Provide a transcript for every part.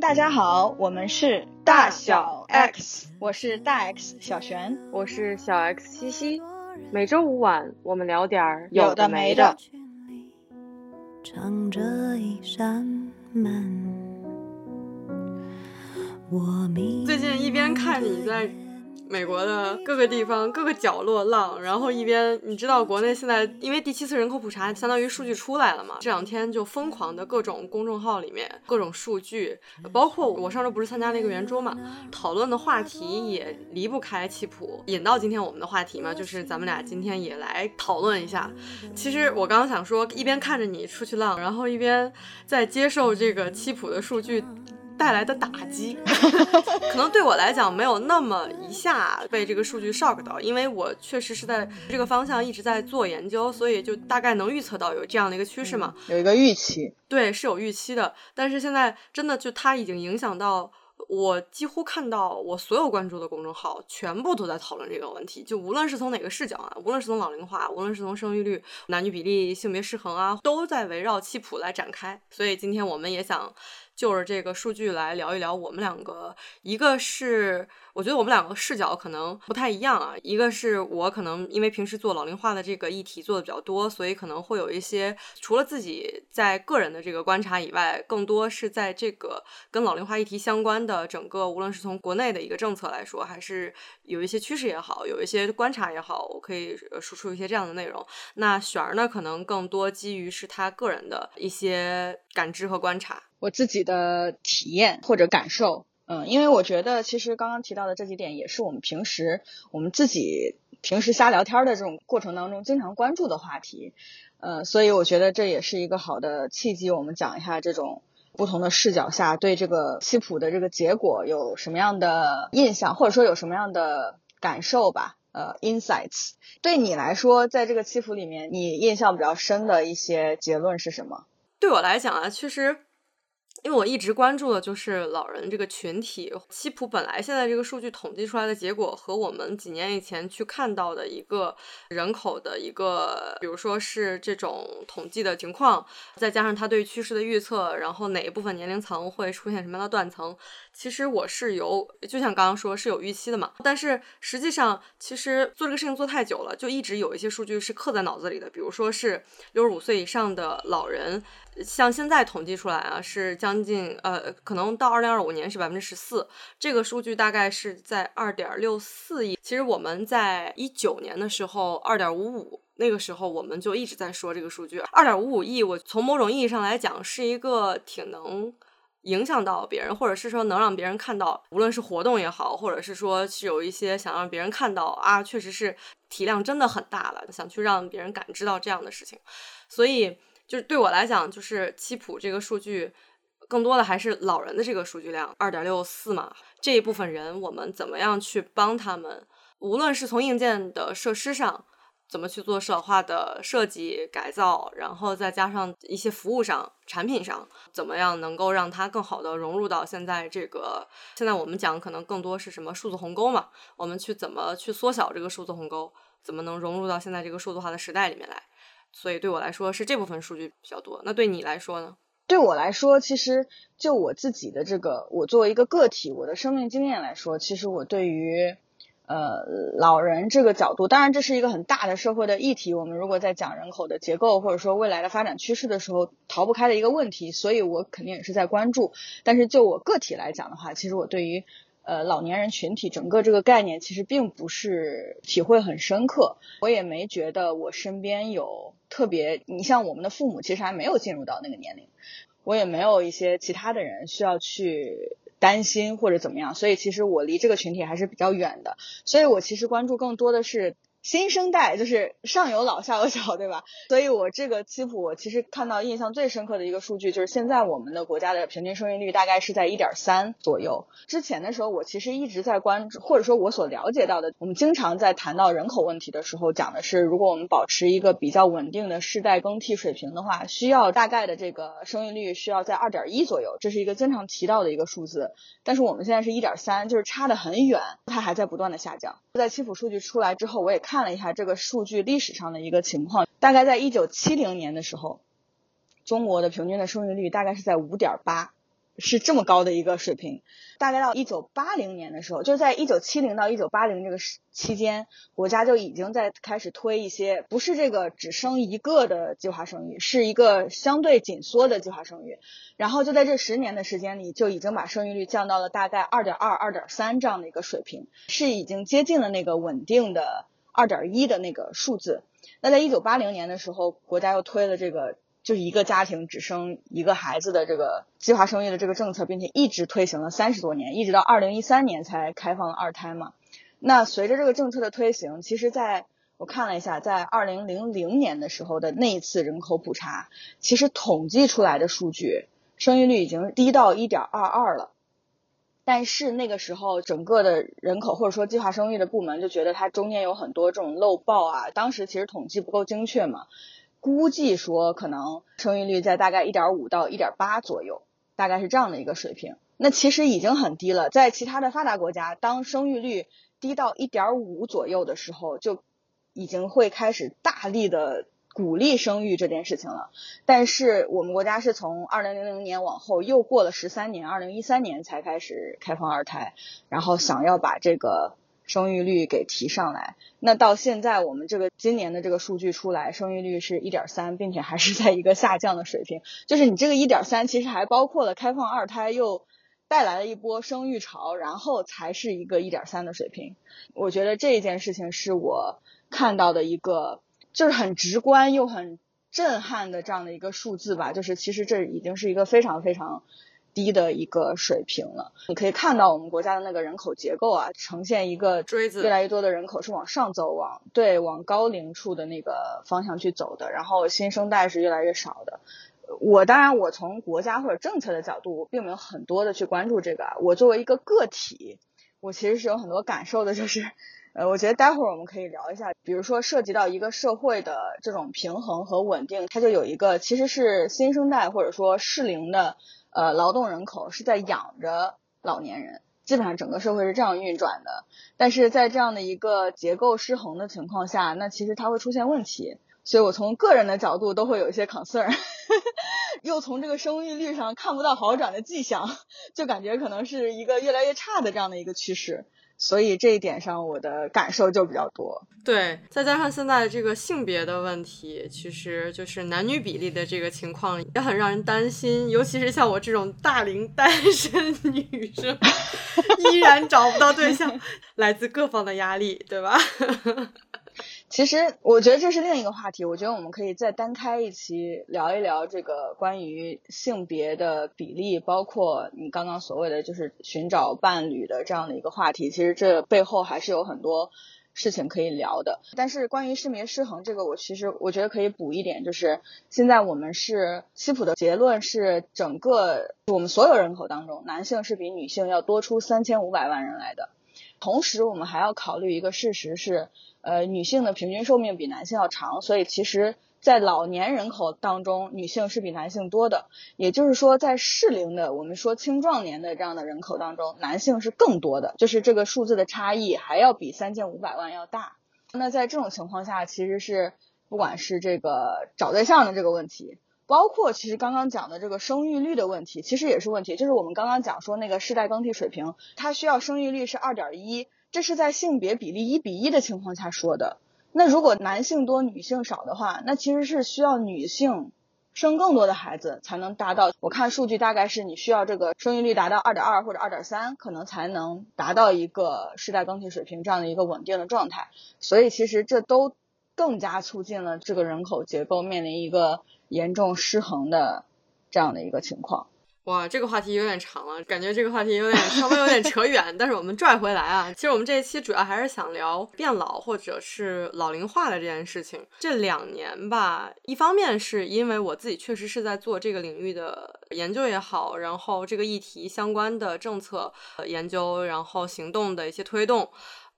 大家好，我们是大小 X，我是大 X 小璇，我是小 X 西西。每周五晚，我们聊点儿有的没的。唱着一扇门，最近一边看你在。美国的各个地方、各个角落浪，然后一边你知道国内现在因为第七次人口普查，相当于数据出来了嘛，这两天就疯狂的各种公众号里面各种数据，包括我上周不是参加了一个圆桌嘛，讨论的话题也离不开七普，引到今天我们的话题嘛，就是咱们俩今天也来讨论一下。其实我刚刚想说，一边看着你出去浪，然后一边在接受这个七普的数据。带来的打击，可能对我来讲没有那么一下被这个数据 shock 到，因为我确实是在这个方向一直在做研究，所以就大概能预测到有这样的一个趋势嘛，有一个预期，对，是有预期的。但是现在真的就它已经影响到我，几乎看到我所有关注的公众号全部都在讨论这个问题，就无论是从哪个视角啊，无论是从老龄化，无论是从生育率、男女比例、性别失衡啊，都在围绕七普来展开。所以今天我们也想。就着这个数据来聊一聊，我们两个，一个是我觉得我们两个视角可能不太一样啊，一个是我可能因为平时做老龄化的这个议题做的比较多，所以可能会有一些除了自己在个人的这个观察以外，更多是在这个跟老龄化议题相关的整个，无论是从国内的一个政策来说，还是有一些趋势也好，有一些观察也好，我可以输出一些这样的内容。那璇儿呢，可能更多基于是他个人的一些感知和观察。我自己的体验或者感受，嗯，因为我觉得其实刚刚提到的这几点也是我们平时我们自己平时瞎聊天的这种过程当中经常关注的话题，呃，所以我觉得这也是一个好的契机，我们讲一下这种不同的视角下对这个西普的这个结果有什么样的印象，或者说有什么样的感受吧，呃，insights。对你来说，在这个七普里面，你印象比较深的一些结论是什么？对我来讲啊，其实。因为我一直关注的就是老人这个群体，西普本来现在这个数据统计出来的结果和我们几年以前去看到的一个人口的一个，比如说是这种统计的情况，再加上他对趋势的预测，然后哪一部分年龄层会出现什么样的断层，其实我是有，就像刚刚说是有预期的嘛。但是实际上，其实做这个事情做太久了，就一直有一些数据是刻在脑子里的，比如说是六十五岁以上的老人。像现在统计出来啊，是将近呃，可能到二零二五年是百分之十四，这个数据大概是在二点六四亿。其实我们在一九年的时候，二点五五，那个时候我们就一直在说这个数据，二点五五亿。我从某种意义上来讲，是一个挺能影响到别人，或者是说能让别人看到，无论是活动也好，或者是说是有一些想让别人看到啊，确实是体量真的很大了，想去让别人感知到这样的事情，所以。就是对我来讲，就是七普这个数据，更多的还是老人的这个数据量，二点六四嘛。这一部分人，我们怎么样去帮他们？无论是从硬件的设施上，怎么去做社化的设计改造，然后再加上一些服务上、产品上，怎么样能够让它更好的融入到现在这个？现在我们讲可能更多是什么数字鸿沟嘛？我们去怎么去缩小这个数字鸿沟？怎么能融入到现在这个数字化的时代里面来？所以对我来说是这部分数据比较多。那对你来说呢？对我来说，其实就我自己的这个，我作为一个个体，我的生命经验来说，其实我对于呃老人这个角度，当然这是一个很大的社会的议题。我们如果在讲人口的结构或者说未来的发展趋势的时候，逃不开的一个问题。所以我肯定也是在关注。但是就我个体来讲的话，其实我对于呃，老年人群体整个这个概念其实并不是体会很深刻，我也没觉得我身边有特别，你像我们的父母其实还没有进入到那个年龄，我也没有一些其他的人需要去担心或者怎么样，所以其实我离这个群体还是比较远的，所以我其实关注更多的是。新生代就是上有老下有小，对吧？所以我这个七普，我其实看到印象最深刻的一个数据，就是现在我们的国家的平均生育率大概是在一点三左右。之前的时候，我其实一直在关注，或者说我所了解到的，我们经常在谈到人口问题的时候，讲的是，如果我们保持一个比较稳定的世代更替水平的话，需要大概的这个生育率需要在二点一左右，这是一个经常提到的一个数字。但是我们现在是一点三，就是差的很远，它还在不断的下降。在七普数据出来之后，我也看。看了一下这个数据历史上的一个情况，大概在一九七零年的时候，中国的平均的生育率大概是在五点八，是这么高的一个水平。大概到一九八零年的时候，就在一九七零到一九八零这个时期间，国家就已经在开始推一些不是这个只生一个的计划生育，是一个相对紧缩的计划生育。然后就在这十年的时间里，就已经把生育率降到了大概二点二、二点三这样的一个水平，是已经接近了那个稳定的二点一的那个数字。那在一九八零年的时候，国家又推了这个。就是一个家庭只生一个孩子的这个计划生育的这个政策，并且一直推行了三十多年，一直到二零一三年才开放了二胎嘛。那随着这个政策的推行，其实在我看了一下，在二零零零年的时候的那一次人口普查，其实统计出来的数据，生育率已经低到一点二二了。但是那个时候，整个的人口或者说计划生育的部门就觉得它中间有很多这种漏报啊，当时其实统计不够精确嘛。估计说可能生育率在大概一点五到一点八左右，大概是这样的一个水平。那其实已经很低了，在其他的发达国家，当生育率低到一点五左右的时候，就已经会开始大力的鼓励生育这件事情了。但是我们国家是从二零零零年往后又过了十三年，二零一三年才开始开放二胎，然后想要把这个。生育率给提上来，那到现在我们这个今年的这个数据出来，生育率是一点三，并且还是在一个下降的水平。就是你这个一点三，其实还包括了开放二胎，又带来了一波生育潮，然后才是一个一点三的水平。我觉得这一件事情是我看到的一个，就是很直观又很震撼的这样的一个数字吧。就是其实这已经是一个非常非常。低的一个水平了，你可以看到我们国家的那个人口结构啊，呈现一个锥子，越来越多的人口是往上走，往对往高龄处的那个方向去走的，然后新生代是越来越少的。我当然，我从国家或者政策的角度，我并没有很多的去关注这个。我作为一个个体，我其实是有很多感受的，就是呃，我觉得待会儿我们可以聊一下，比如说涉及到一个社会的这种平衡和稳定，它就有一个其实是新生代或者说适龄的。呃，劳动人口是在养着老年人，基本上整个社会是这样运转的。但是在这样的一个结构失衡的情况下，那其实它会出现问题。所以我从个人的角度都会有一些 concern，又从这个生育率上看不到好转的迹象，就感觉可能是一个越来越差的这样的一个趋势。所以这一点上，我的感受就比较多。对，再加上现在这个性别的问题，其实就是男女比例的这个情况也很让人担心。尤其是像我这种大龄单身女生，依然找不到对象，来自各方的压力，对吧？其实我觉得这是另一个话题，我觉得我们可以再单开一期聊一聊这个关于性别的比例，包括你刚刚所谓的就是寻找伴侣的这样的一个话题。其实这背后还是有很多事情可以聊的。但是关于性别失衡这个，我其实我觉得可以补一点，就是现在我们是西普的结论是，整个我们所有人口当中，男性是比女性要多出三千五百万人来的。同时，我们还要考虑一个事实是。呃，女性的平均寿命比男性要长，所以其实，在老年人口当中，女性是比男性多的。也就是说，在适龄的，我们说青壮年的这样的人口当中，男性是更多的，就是这个数字的差异还要比三千五百万要大。那在这种情况下，其实是不管是这个找对象的这个问题，包括其实刚刚讲的这个生育率的问题，其实也是问题。就是我们刚刚讲说那个世代更替水平，它需要生育率是二点一。这是在性别比例一比一的情况下说的。那如果男性多女性少的话，那其实是需要女性生更多的孩子才能达到。我看数据大概是你需要这个生育率达到二点二或者二点三，可能才能达到一个世代更替水平这样的一个稳定的状态。所以其实这都更加促进了这个人口结构面临一个严重失衡的这样的一个情况。哇，这个话题有点长了，感觉这个话题有点稍微有点扯远，但是我们拽回来啊。其实我们这一期主要还是想聊变老或者是老龄化的这件事情。这两年吧，一方面是因为我自己确实是在做这个领域的研究也好，然后这个议题相关的政策研究，然后行动的一些推动，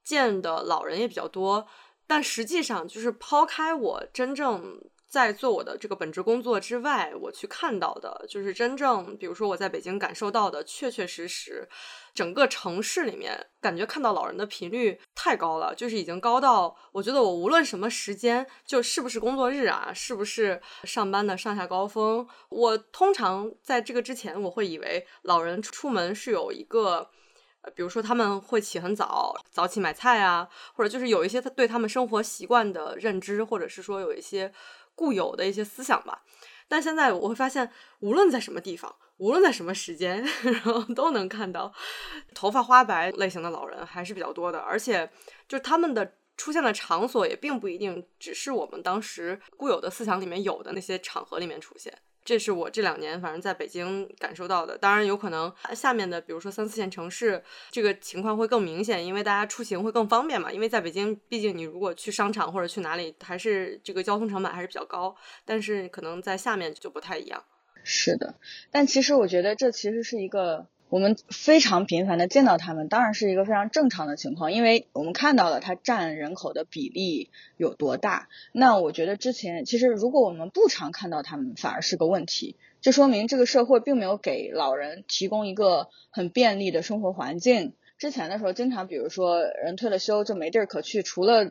见的老人也比较多。但实际上，就是抛开我真正。在做我的这个本职工作之外，我去看到的，就是真正，比如说我在北京感受到的，确确实实，整个城市里面感觉看到老人的频率太高了，就是已经高到我觉得我无论什么时间，就是不是工作日啊，是不是上班的上下高峰，我通常在这个之前，我会以为老人出门是有一个。呃，比如说他们会起很早，早起买菜啊，或者就是有一些他对他们生活习惯的认知，或者是说有一些固有的一些思想吧。但现在我会发现，无论在什么地方，无论在什么时间，然后都能看到头发花白类型的老人还是比较多的，而且就是他们的出现的场所也并不一定只是我们当时固有的思想里面有的那些场合里面出现。这是我这两年反正在北京感受到的，当然有可能下面的，比如说三四线城市，这个情况会更明显，因为大家出行会更方便嘛。因为在北京，毕竟你如果去商场或者去哪里，还是这个交通成本还是比较高，但是可能在下面就不太一样。是的，但其实我觉得这其实是一个。我们非常频繁的见到他们，当然是一个非常正常的情况，因为我们看到了它占人口的比例有多大。那我觉得之前其实如果我们不常看到他们，反而是个问题，这说明这个社会并没有给老人提供一个很便利的生活环境。之前的时候，经常比如说人退了休就没地儿可去，除了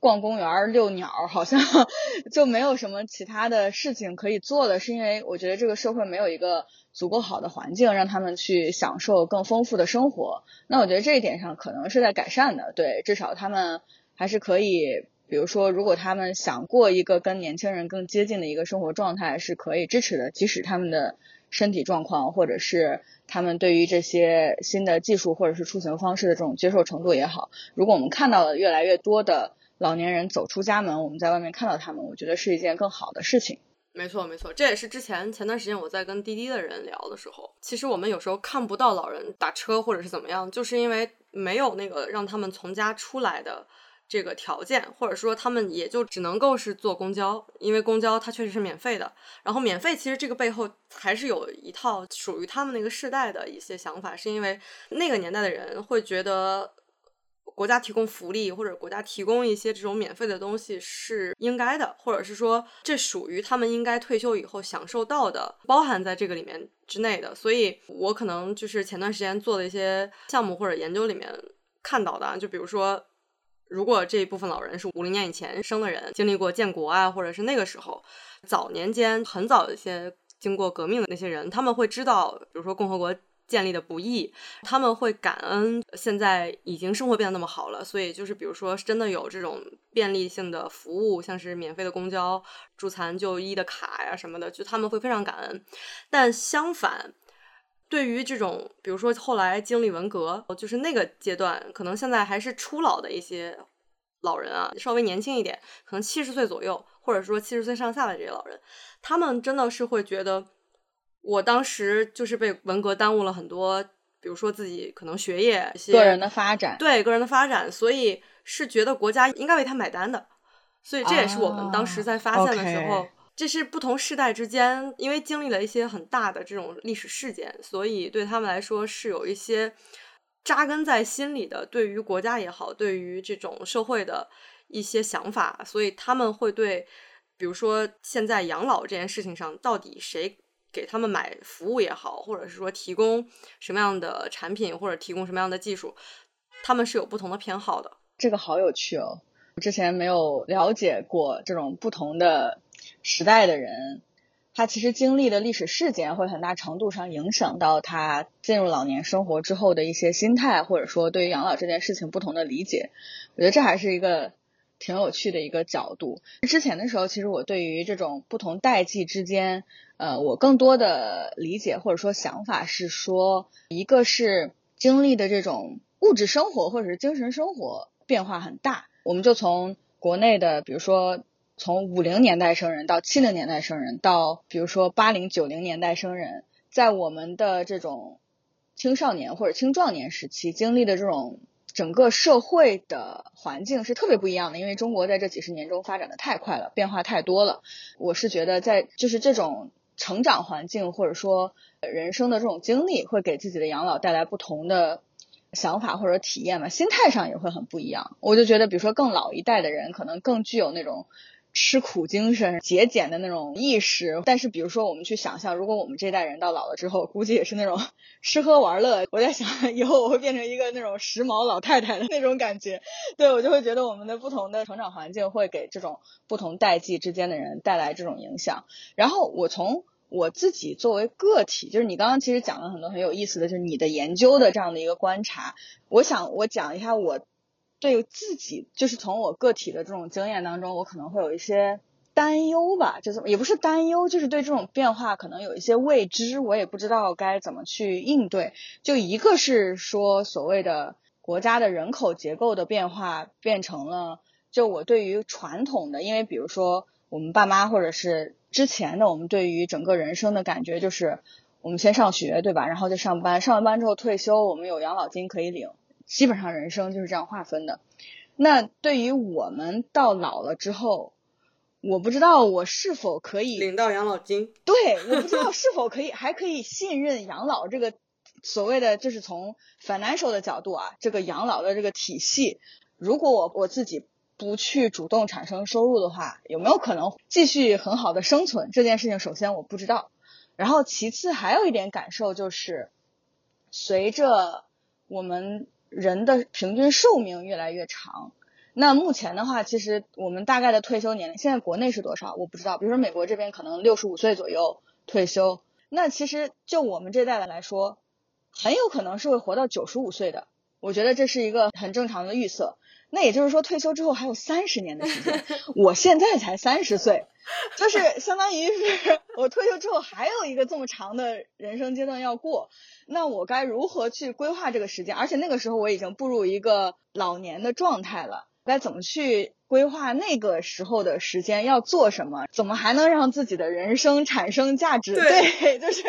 逛公园遛鸟，好像 就没有什么其他的事情可以做了，是因为我觉得这个社会没有一个。足够好的环境，让他们去享受更丰富的生活。那我觉得这一点上可能是在改善的，对，至少他们还是可以，比如说，如果他们想过一个跟年轻人更接近的一个生活状态，是可以支持的。即使他们的身体状况，或者是他们对于这些新的技术或者是出行方式的这种接受程度也好，如果我们看到了越来越多的老年人走出家门，我们在外面看到他们，我觉得是一件更好的事情。没错，没错，这也是之前前段时间我在跟滴滴的人聊的时候，其实我们有时候看不到老人打车或者是怎么样，就是因为没有那个让他们从家出来的这个条件，或者说他们也就只能够是坐公交，因为公交它确实是免费的。然后免费其实这个背后还是有一套属于他们那个世代的一些想法，是因为那个年代的人会觉得。国家提供福利或者国家提供一些这种免费的东西是应该的，或者是说这属于他们应该退休以后享受到的，包含在这个里面之内的。所以我可能就是前段时间做的一些项目或者研究里面看到的，就比如说，如果这一部分老人是五零年以前生的人，经历过建国啊，或者是那个时候早年间很早一些经过革命的那些人，他们会知道，比如说共和国。建立的不易，他们会感恩现在已经生活变得那么好了，所以就是比如说真的有这种便利性的服务，像是免费的公交、助残就医的卡呀什么的，就他们会非常感恩。但相反，对于这种比如说后来经历文革，就是那个阶段，可能现在还是初老的一些老人啊，稍微年轻一点，可能七十岁左右，或者说七十岁上下的这些老人，他们真的是会觉得。我当时就是被文革耽误了很多，比如说自己可能学业、个人的发展，对个人的发展，所以是觉得国家应该为他买单的。所以这也是我们当时在发现的时候，这是不同世代之间，因为经历了一些很大的这种历史事件，所以对他们来说是有一些扎根在心里的，对于国家也好，对于这种社会的一些想法，所以他们会对，比如说现在养老这件事情上，到底谁？给他们买服务也好，或者是说提供什么样的产品，或者提供什么样的技术，他们是有不同的偏好的。这个好有趣哦，我之前没有了解过这种不同的时代的人，他其实经历的历史事件会很大程度上影响到他进入老年生活之后的一些心态，或者说对于养老这件事情不同的理解。我觉得这还是一个挺有趣的一个角度。之前的时候，其实我对于这种不同代际之间。呃，我更多的理解或者说想法是说，一个是经历的这种物质生活或者是精神生活变化很大。我们就从国内的，比如说从五零年代生人到七零年代生人，到比如说八零九零年代生人，在我们的这种青少年或者青壮年时期经历的这种整个社会的环境是特别不一样的，因为中国在这几十年中发展的太快了，变化太多了。我是觉得在就是这种。成长环境或者说人生的这种经历，会给自己的养老带来不同的想法或者体验嘛，心态上也会很不一样。我就觉得，比如说更老一代的人，可能更具有那种吃苦精神、节俭的那种意识。但是，比如说我们去想象，如果我们这代人到老了之后，估计也是那种 吃喝玩乐。我在想，以后我会变成一个那种时髦老太太的 那种感觉。对我就会觉得我们的不同的成长环境会给这种不同代际之间的人带来这种影响。然后我从我自己作为个体，就是你刚刚其实讲了很多很有意思的，就是你的研究的这样的一个观察。我想我讲一下我。对自己，就是从我个体的这种经验当中，我可能会有一些担忧吧，就是也不是担忧，就是对这种变化可能有一些未知，我也不知道该怎么去应对。就一个是说所谓的国家的人口结构的变化，变成了就我对于传统的，因为比如说我们爸妈或者是之前的我们对于整个人生的感觉，就是我们先上学，对吧？然后就上班，上完班之后退休，我们有养老金可以领。基本上人生就是这样划分的。那对于我们到老了之后，我不知道我是否可以领到养老金。对，我不知道是否可以 还可以信任养老这个所谓的就是从 financial 的角度啊，这个养老的这个体系，如果我我自己不去主动产生收入的话，有没有可能继续很好的生存？这件事情首先我不知道。然后其次还有一点感受就是，随着我们。人的平均寿命越来越长，那目前的话，其实我们大概的退休年龄，现在国内是多少？我不知道。比如说美国这边可能六十五岁左右退休，那其实就我们这代的来说，很有可能是会活到九十五岁的。我觉得这是一个很正常的预测。那也就是说，退休之后还有三十年的时间。我现在才三十岁，就是相当于是我退休之后还有一个这么长的人生阶段要过。那我该如何去规划这个时间？而且那个时候我已经步入一个老年的状态了，该怎么去？规划那个时候的时间要做什么？怎么还能让自己的人生产生价值？对，就是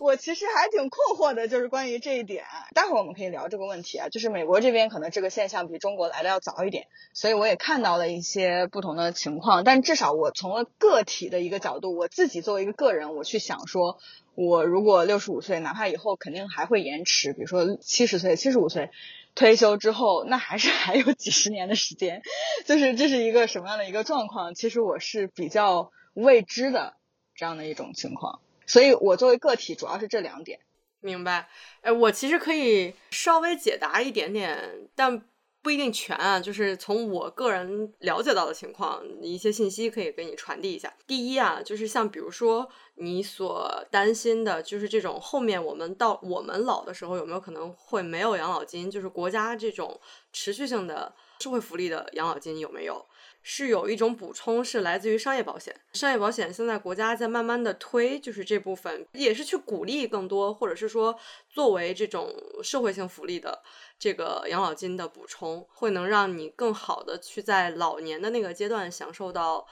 我其实还挺困惑的，就是关于这一点。待会儿我们可以聊这个问题啊。就是美国这边可能这个现象比中国来的要早一点，所以我也看到了一些不同的情况。但至少我从了个体的一个角度，我自己作为一个个人，我去想说，我如果六十五岁，哪怕以后肯定还会延迟，比如说七十岁、七十五岁。退休之后，那还是 还有几十年的时间，就是这是一个什么样的一个状况？其实我是比较未知的这样的一种情况，所以我作为个体主要是这两点。明白？哎，我其实可以稍微解答一点点，但。不一定全啊，就是从我个人了解到的情况，一些信息可以给你传递一下。第一啊，就是像比如说你所担心的，就是这种后面我们到我们老的时候有没有可能会没有养老金，就是国家这种持续性的社会福利的养老金有没有？是有一种补充，是来自于商业保险。商业保险现在国家在慢慢的推，就是这部分也是去鼓励更多，或者是说作为这种社会性福利的这个养老金的补充，会能让你更好的去在老年的那个阶段享受到，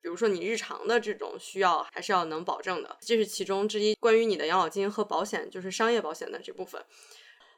比如说你日常的这种需要还是要能保证的，这是其中之一。关于你的养老金和保险，就是商业保险的这部分。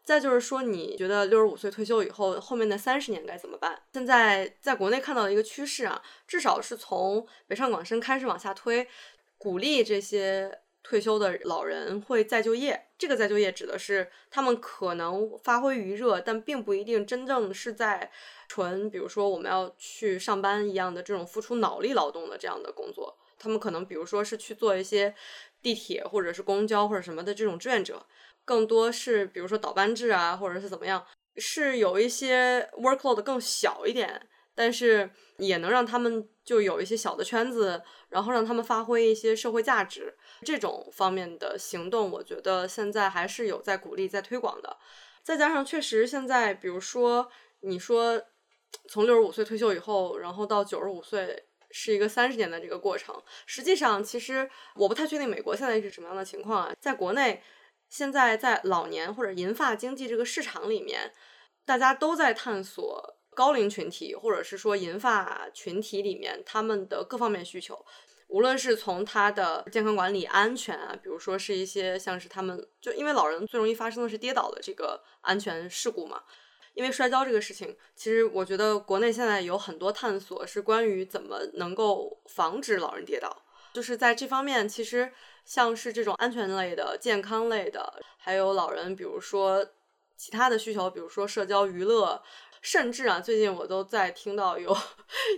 再就是说，你觉得六十五岁退休以后，后面的三十年该怎么办？现在在国内看到的一个趋势啊，至少是从北上广深开始往下推，鼓励这些退休的老人会再就业。这个再就业指的是他们可能发挥余热，但并不一定真正是在纯，比如说我们要去上班一样的这种付出脑力劳动的这样的工作。他们可能比如说是去做一些地铁或者是公交或者什么的这种志愿者。更多是比如说倒班制啊，或者是怎么样，是有一些 workload 更小一点，但是也能让他们就有一些小的圈子，然后让他们发挥一些社会价值这种方面的行动，我觉得现在还是有在鼓励、在推广的。再加上确实现在，比如说你说从六十五岁退休以后，然后到九十五岁是一个三十年的这个过程，实际上其实我不太确定美国现在是什么样的情况啊，在国内。现在在老年或者银发经济这个市场里面，大家都在探索高龄群体或者是说银发群体里面他们的各方面需求，无论是从他的健康管理、安全啊，比如说是一些像是他们就因为老人最容易发生的是跌倒的这个安全事故嘛，因为摔跤这个事情，其实我觉得国内现在有很多探索是关于怎么能够防止老人跌倒，就是在这方面其实。像是这种安全类的、健康类的，还有老人，比如说其他的需求，比如说社交娱乐。甚至啊，最近我都在听到有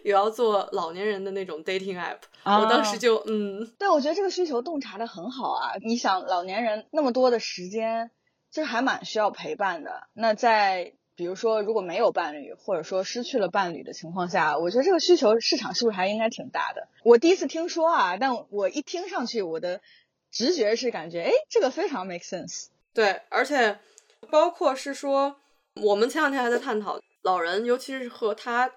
有要做老年人的那种 dating app，我当时就嗯，对，我觉得这个需求洞察的很好啊。你想，老年人那么多的时间，其实还蛮需要陪伴的。那在比如说如果没有伴侣，或者说失去了伴侣的情况下，我觉得这个需求市场是不是还应该挺大的？我第一次听说啊，但我一听上去，我的直觉是感觉，哎，这个非常 make sense。对，而且包括是说，我们前两天还在探讨。老人，尤其是和他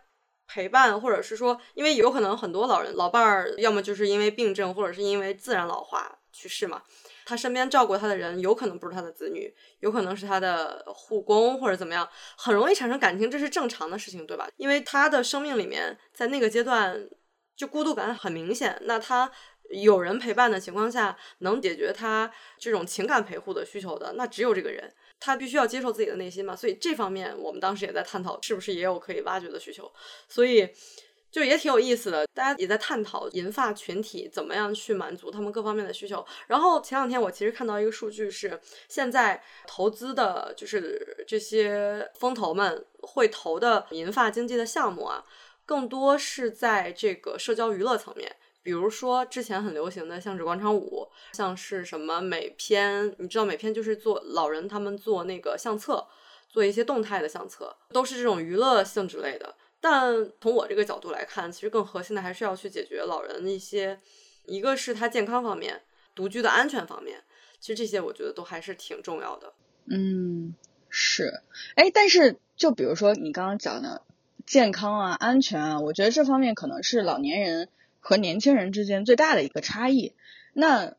陪伴，或者是说，因为有可能很多老人老伴儿，要么就是因为病症，或者是因为自然老化去世嘛。他身边照顾他的人，有可能不是他的子女，有可能是他的护工或者怎么样，很容易产生感情，这是正常的事情，对吧？因为他的生命里面，在那个阶段就孤独感很明显，那他有人陪伴的情况下，能解决他这种情感陪护的需求的，那只有这个人。他必须要接受自己的内心嘛，所以这方面我们当时也在探讨，是不是也有可以挖掘的需求，所以就也挺有意思的。大家也在探讨银发群体怎么样去满足他们各方面的需求。然后前两天我其实看到一个数据是，现在投资的就是这些风投们会投的银发经济的项目啊，更多是在这个社交娱乐层面。比如说之前很流行的像纸广场舞，像是什么美篇，你知道美篇就是做老人他们做那个相册，做一些动态的相册，都是这种娱乐性质类的。但从我这个角度来看，其实更核心的还是要去解决老人一些，一个是他健康方面，独居的安全方面，其实这些我觉得都还是挺重要的。嗯，是，哎，但是就比如说你刚刚讲的健康啊、安全啊，我觉得这方面可能是老年人。和年轻人之间最大的一个差异，那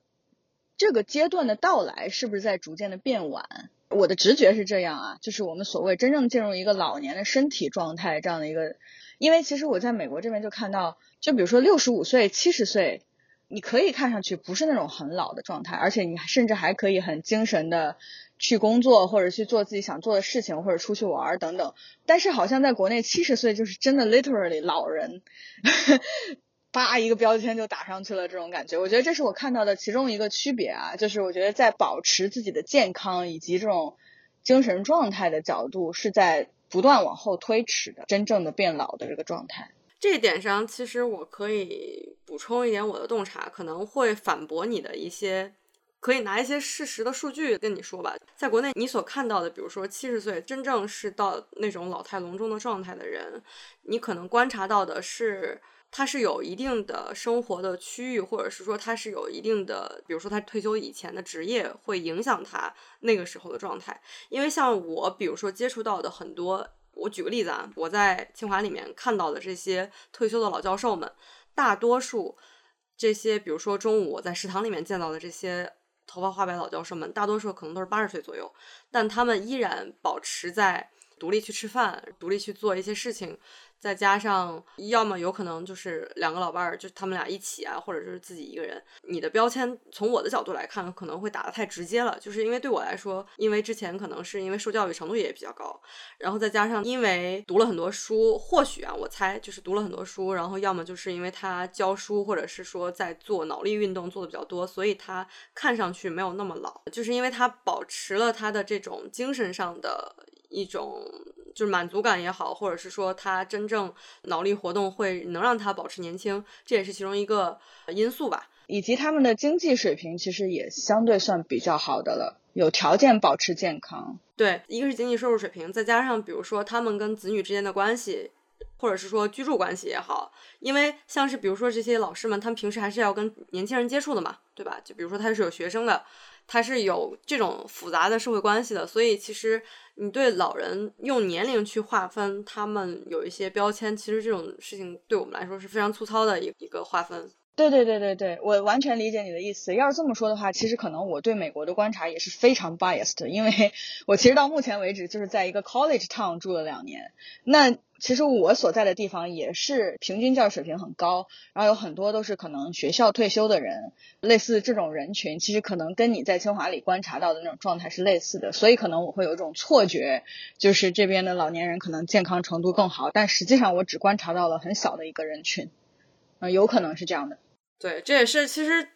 这个阶段的到来是不是在逐渐的变晚？我的直觉是这样啊，就是我们所谓真正进入一个老年的身体状态这样的一个，因为其实我在美国这边就看到，就比如说六十五岁、七十岁，你可以看上去不是那种很老的状态，而且你甚至还可以很精神的去工作或者去做自己想做的事情或者出去玩等等，但是好像在国内七十岁就是真的 literally 老人。叭一个标签就打上去了，这种感觉，我觉得这是我看到的其中一个区别啊，就是我觉得在保持自己的健康以及这种精神状态的角度，是在不断往后推迟的，真正的变老的这个状态。这一点上，其实我可以补充一点我的洞察，可能会反驳你的一些，可以拿一些事实的数据跟你说吧。在国内，你所看到的，比如说七十岁真正是到那种老态龙钟的状态的人，你可能观察到的是。他是有一定的生活的区域，或者是说他是有一定的，比如说他退休以前的职业会影响他那个时候的状态。因为像我，比如说接触到的很多，我举个例子啊，我在清华里面看到的这些退休的老教授们，大多数这些，比如说中午我在食堂里面见到的这些头发花白老教授们，大多数可能都是八十岁左右，但他们依然保持在独立去吃饭，独立去做一些事情。再加上，要么有可能就是两个老伴儿，就他们俩一起啊，或者就是自己一个人。你的标签从我的角度来看，可能会打得太直接了，就是因为对我来说，因为之前可能是因为受教育程度也比较高，然后再加上因为读了很多书，或许啊，我猜就是读了很多书，然后要么就是因为他教书，或者是说在做脑力运动做的比较多，所以他看上去没有那么老，就是因为他保持了他的这种精神上的一种。就是满足感也好，或者是说他真正脑力活动会能让他保持年轻，这也是其中一个因素吧。以及他们的经济水平其实也相对算比较好的了，有条件保持健康。对，一个是经济收入水平，再加上比如说他们跟子女之间的关系，或者是说居住关系也好，因为像是比如说这些老师们，他们平时还是要跟年轻人接触的嘛，对吧？就比如说他是有学生的。它是有这种复杂的社会关系的，所以其实你对老人用年龄去划分他们有一些标签，其实这种事情对我们来说是非常粗糙的一一个划分。对对对对对，我完全理解你的意思。要是这么说的话，其实可能我对美国的观察也是非常 biased，因为 我其实到目前为止就是在一个 college town 住了两年。那其实我所在的地方也是平均教育水平很高，然后有很多都是可能学校退休的人，类似这种人群，其实可能跟你在清华里观察到的那种状态是类似的。所以可能我会有一种错觉，就是这边的老年人可能健康程度更好，但实际上我只观察到了很小的一个人群，呃，有可能是这样的。对，这也是其实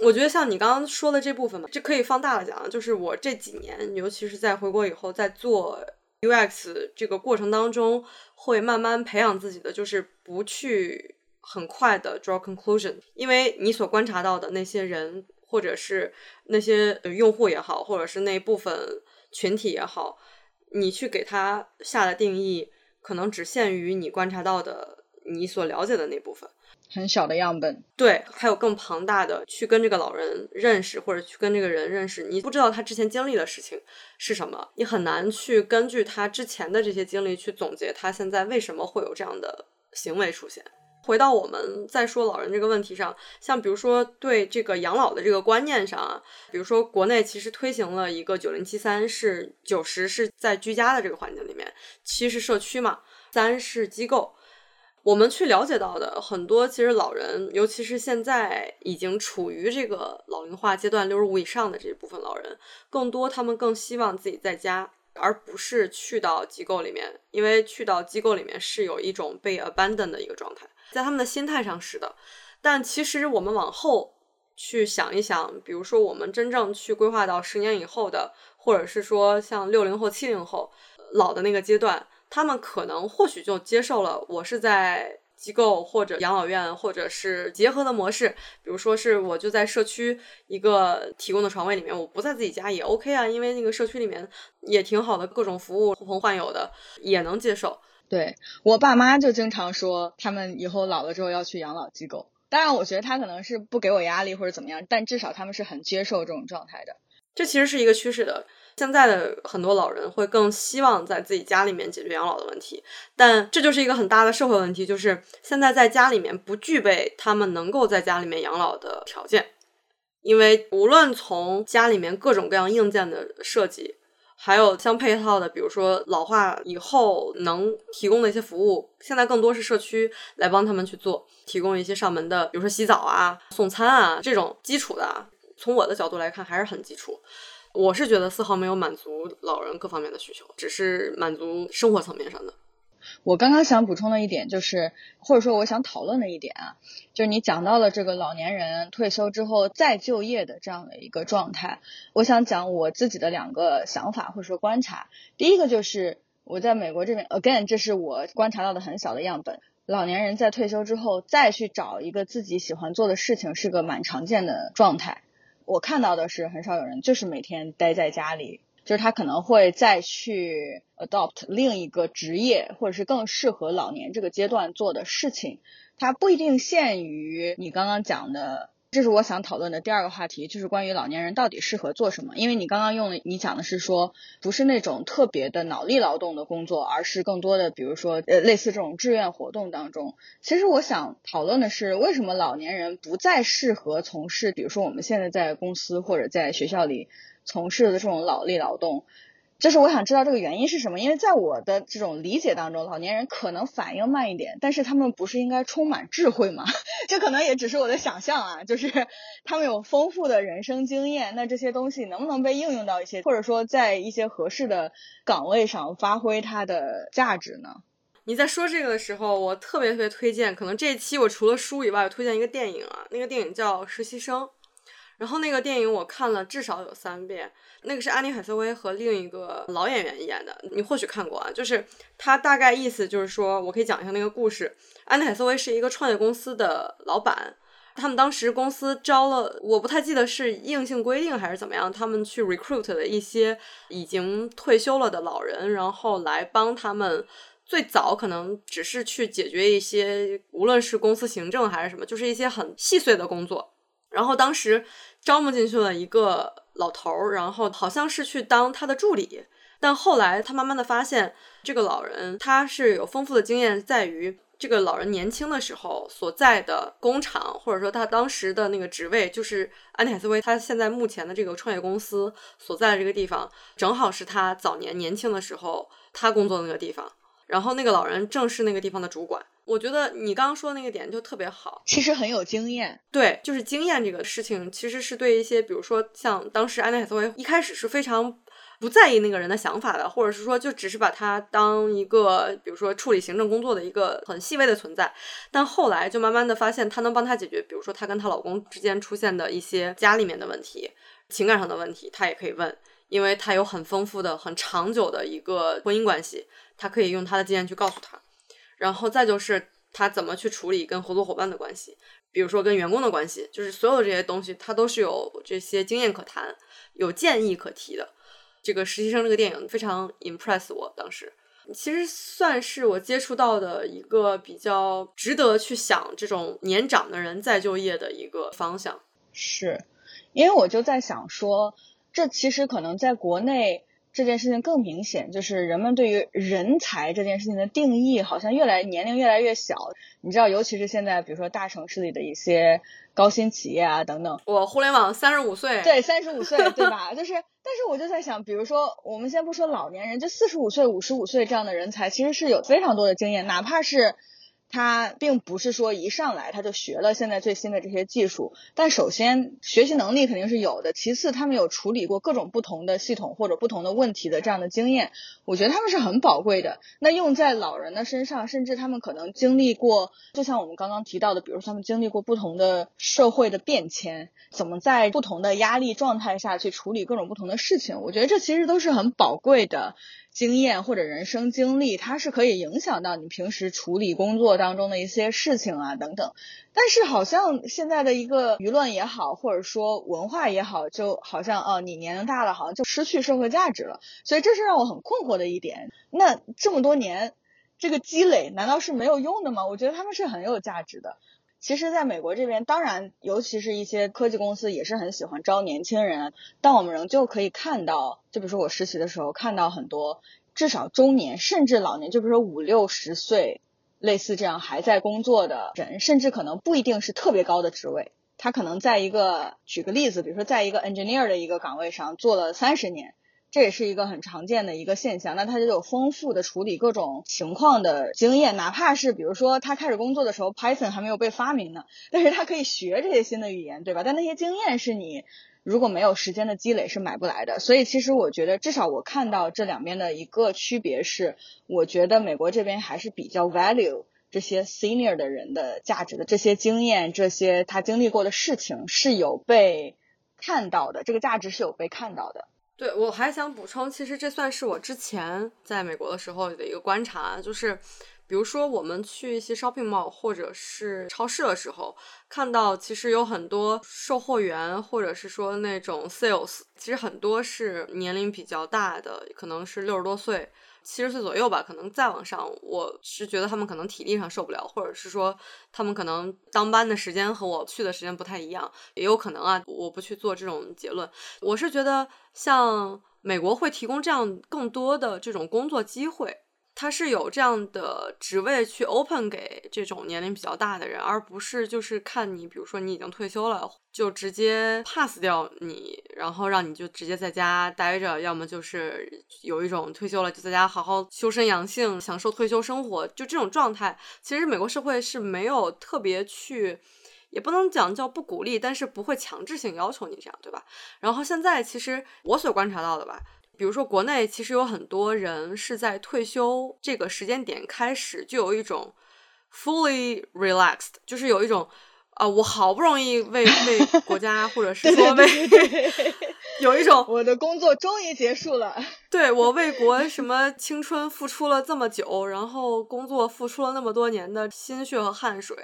我觉得像你刚刚说的这部分嘛，这可以放大了讲，就是我这几年，尤其是在回国以后，在做 UX 这个过程当中，会慢慢培养自己的，就是不去很快的 draw conclusion，因为你所观察到的那些人，或者是那些用户也好，或者是那部分群体也好，你去给他下的定义，可能只限于你观察到的、你所了解的那部分。很小的样本，对，还有更庞大的去跟这个老人认识，或者去跟这个人认识，你不知道他之前经历的事情是什么，你很难去根据他之前的这些经历去总结他现在为什么会有这样的行为出现。回到我们再说老人这个问题上，像比如说对这个养老的这个观念上啊，比如说国内其实推行了一个九零七三，是九十是在居家的这个环境里面，七是社区嘛，三是机构。我们去了解到的很多，其实老人，尤其是现在已经处于这个老龄化阶段，六十五以上的这部分老人，更多他们更希望自己在家，而不是去到机构里面，因为去到机构里面是有一种被 abandon 的一个状态，在他们的心态上是的。但其实我们往后去想一想，比如说我们真正去规划到十年以后的，或者是说像六零后、七零后老的那个阶段。他们可能或许就接受了我是在机构或者养老院，或者是结合的模式，比如说是我就在社区一个提供的床位里面，我不在自己家也 OK 啊，因为那个社区里面也挺好的，各种服务呼朋唤友的也能接受。对我爸妈就经常说，他们以后老了之后要去养老机构。当然，我觉得他可能是不给我压力或者怎么样，但至少他们是很接受这种状态的。这其实是一个趋势的。现在的很多老人会更希望在自己家里面解决养老的问题，但这就是一个很大的社会问题，就是现在在家里面不具备他们能够在家里面养老的条件，因为无论从家里面各种各样硬件的设计，还有相配套的，比如说老化以后能提供的一些服务，现在更多是社区来帮他们去做，提供一些上门的，比如说洗澡啊、送餐啊这种基础的。从我的角度来看，还是很基础。我是觉得丝毫没有满足老人各方面的需求，只是满足生活层面上的。我刚刚想补充的一点就是，或者说我想讨论的一点啊，就是你讲到了这个老年人退休之后再就业的这样的一个状态。我想讲我自己的两个想法或者说观察。第一个就是我在美国这边，again，这是我观察到的很小的样本。老年人在退休之后再去找一个自己喜欢做的事情，是个蛮常见的状态。我看到的是很少有人就是每天待在家里，就是他可能会再去 adopt 另一个职业，或者是更适合老年这个阶段做的事情。它不一定限于你刚刚讲的。这是我想讨论的第二个话题，就是关于老年人到底适合做什么。因为你刚刚用的，你讲的是说，不是那种特别的脑力劳动的工作，而是更多的，比如说，呃，类似这种志愿活动当中。其实我想讨论的是，为什么老年人不再适合从事，比如说我们现在在公司或者在学校里从事的这种脑力劳动。就是我想知道这个原因是什么，因为在我的这种理解当中，老年人可能反应慢一点，但是他们不是应该充满智慧吗？这可能也只是我的想象啊。就是他们有丰富的人生经验，那这些东西能不能被应用到一些，或者说在一些合适的岗位上发挥它的价值呢？你在说这个的时候，我特别特别推荐，可能这一期我除了书以外，我推荐一个电影啊，那个电影叫《实习生》。然后那个电影我看了至少有三遍，那个是安妮海瑟薇和另一个老演员演的，你或许看过啊。就是他大概意思就是说，我可以讲一下那个故事。安妮海瑟薇是一个创业公司的老板，他们当时公司招了，我不太记得是硬性规定还是怎么样，他们去 recruit 了一些已经退休了的老人，然后来帮他们。最早可能只是去解决一些，无论是公司行政还是什么，就是一些很细碎的工作。然后当时招募进去了一个老头儿，然后好像是去当他的助理，但后来他慢慢的发现，这个老人他是有丰富的经验，在于这个老人年轻的时候所在的工厂，或者说他当时的那个职位，就是安海瑟薇他现在目前的这个创业公司所在的这个地方，正好是他早年年轻的时候他工作的那个地方。然后那个老人正是那个地方的主管，我觉得你刚刚说的那个点就特别好，其实很有经验。对，就是经验这个事情，其实是对一些，比如说像当时安娜海瑟薇一开始是非常不在意那个人的想法的，或者是说就只是把他当一个，比如说处理行政工作的一个很细微的存在。但后来就慢慢的发现，他能帮他解决，比如说她跟她老公之间出现的一些家里面的问题、情感上的问题，她也可以问，因为她有很丰富的、很长久的一个婚姻关系，她可以用她的经验去告诉他。然后再就是他怎么去处理跟合作伙伴的关系，比如说跟员工的关系，就是所有这些东西，他都是有这些经验可谈、有建议可提的。这个实习生这个电影非常 impress 我，当时其实算是我接触到的一个比较值得去想这种年长的人再就业的一个方向。是，因为我就在想说，这其实可能在国内这件事情更明显，就是人们对于人才这件事情的定义好像越来年龄越来越小。你知道，尤其是现在，比如说大城市里的一些高新企业啊等等，我互联网三十五岁，对，三十五岁，对吧？就是，但是我就在想，比如说，我们先不说老年人，就四十五岁、五十五岁这样的人才，其实是有非常多的经验，哪怕是。他并不是说一上来他就学了现在最新的这些技术，但首先学习能力肯定是有的，其次他们有处理过各种不同的系统或者不同的问题的这样的经验，我觉得他们是很宝贵的。那用在老人的身上，甚至他们可能经历过，就像我们刚刚提到的，比如他们经历过不同的社会的变迁，怎么在不同的压力状态下去处理各种不同的事情，我觉得这其实都是很宝贵的。经验或者人生经历，它是可以影响到你平时处理工作当中的一些事情啊等等。但是好像现在的一个舆论也好，或者说文化也好，就好像哦，你年龄大了，好像就失去社会价值了。所以这是让我很困惑的一点。那这么多年这个积累难道是没有用的吗？我觉得他们是很有价值的。其实，在美国这边，当然，尤其是一些科技公司也是很喜欢招年轻人。但我们仍旧可以看到，就比如说我实习的时候，看到很多至少中年甚至老年，就比如说五六十岁，类似这样还在工作的人，甚至可能不一定是特别高的职位，他可能在一个举个例子，比如说在一个 engineer 的一个岗位上做了三十年。这也是一个很常见的一个现象，那他就有丰富的处理各种情况的经验，哪怕是比如说他开始工作的时候，Python 还没有被发明呢，但是他可以学这些新的语言，对吧？但那些经验是你如果没有时间的积累是买不来的。所以其实我觉得，至少我看到这两边的一个区别是，我觉得美国这边还是比较 value 这些 senior 的人的价值的，这些经验，这些他经历过的事情是有被看到的，这个价值是有被看到的。对，我还想补充，其实这算是我之前在美国的时候的一个观察，就是比如说我们去一些 shopping mall 或者是超市的时候，看到其实有很多售货员或者是说那种 sales，其实很多是年龄比较大的，可能是六十多岁。七十岁左右吧，可能再往上，我是觉得他们可能体力上受不了，或者是说他们可能当班的时间和我去的时间不太一样，也有可能啊，我不去做这种结论。我是觉得像美国会提供这样更多的这种工作机会。他是有这样的职位去 open 给这种年龄比较大的人，而不是就是看你，比如说你已经退休了，就直接 pass 掉你，然后让你就直接在家待着，要么就是有一种退休了就在家好好修身养性，享受退休生活，就这种状态。其实美国社会是没有特别去，也不能讲叫不鼓励，但是不会强制性要求你这样，对吧？然后现在其实我所观察到的吧。比如说，国内其实有很多人是在退休这个时间点开始就有一种 fully relaxed，就是有一种啊，我好不容易为 为国家或者是说为 有一种我的工作终于结束了，对我为国 什么青春付出了这么久，然后工作付出了那么多年的心血和汗水，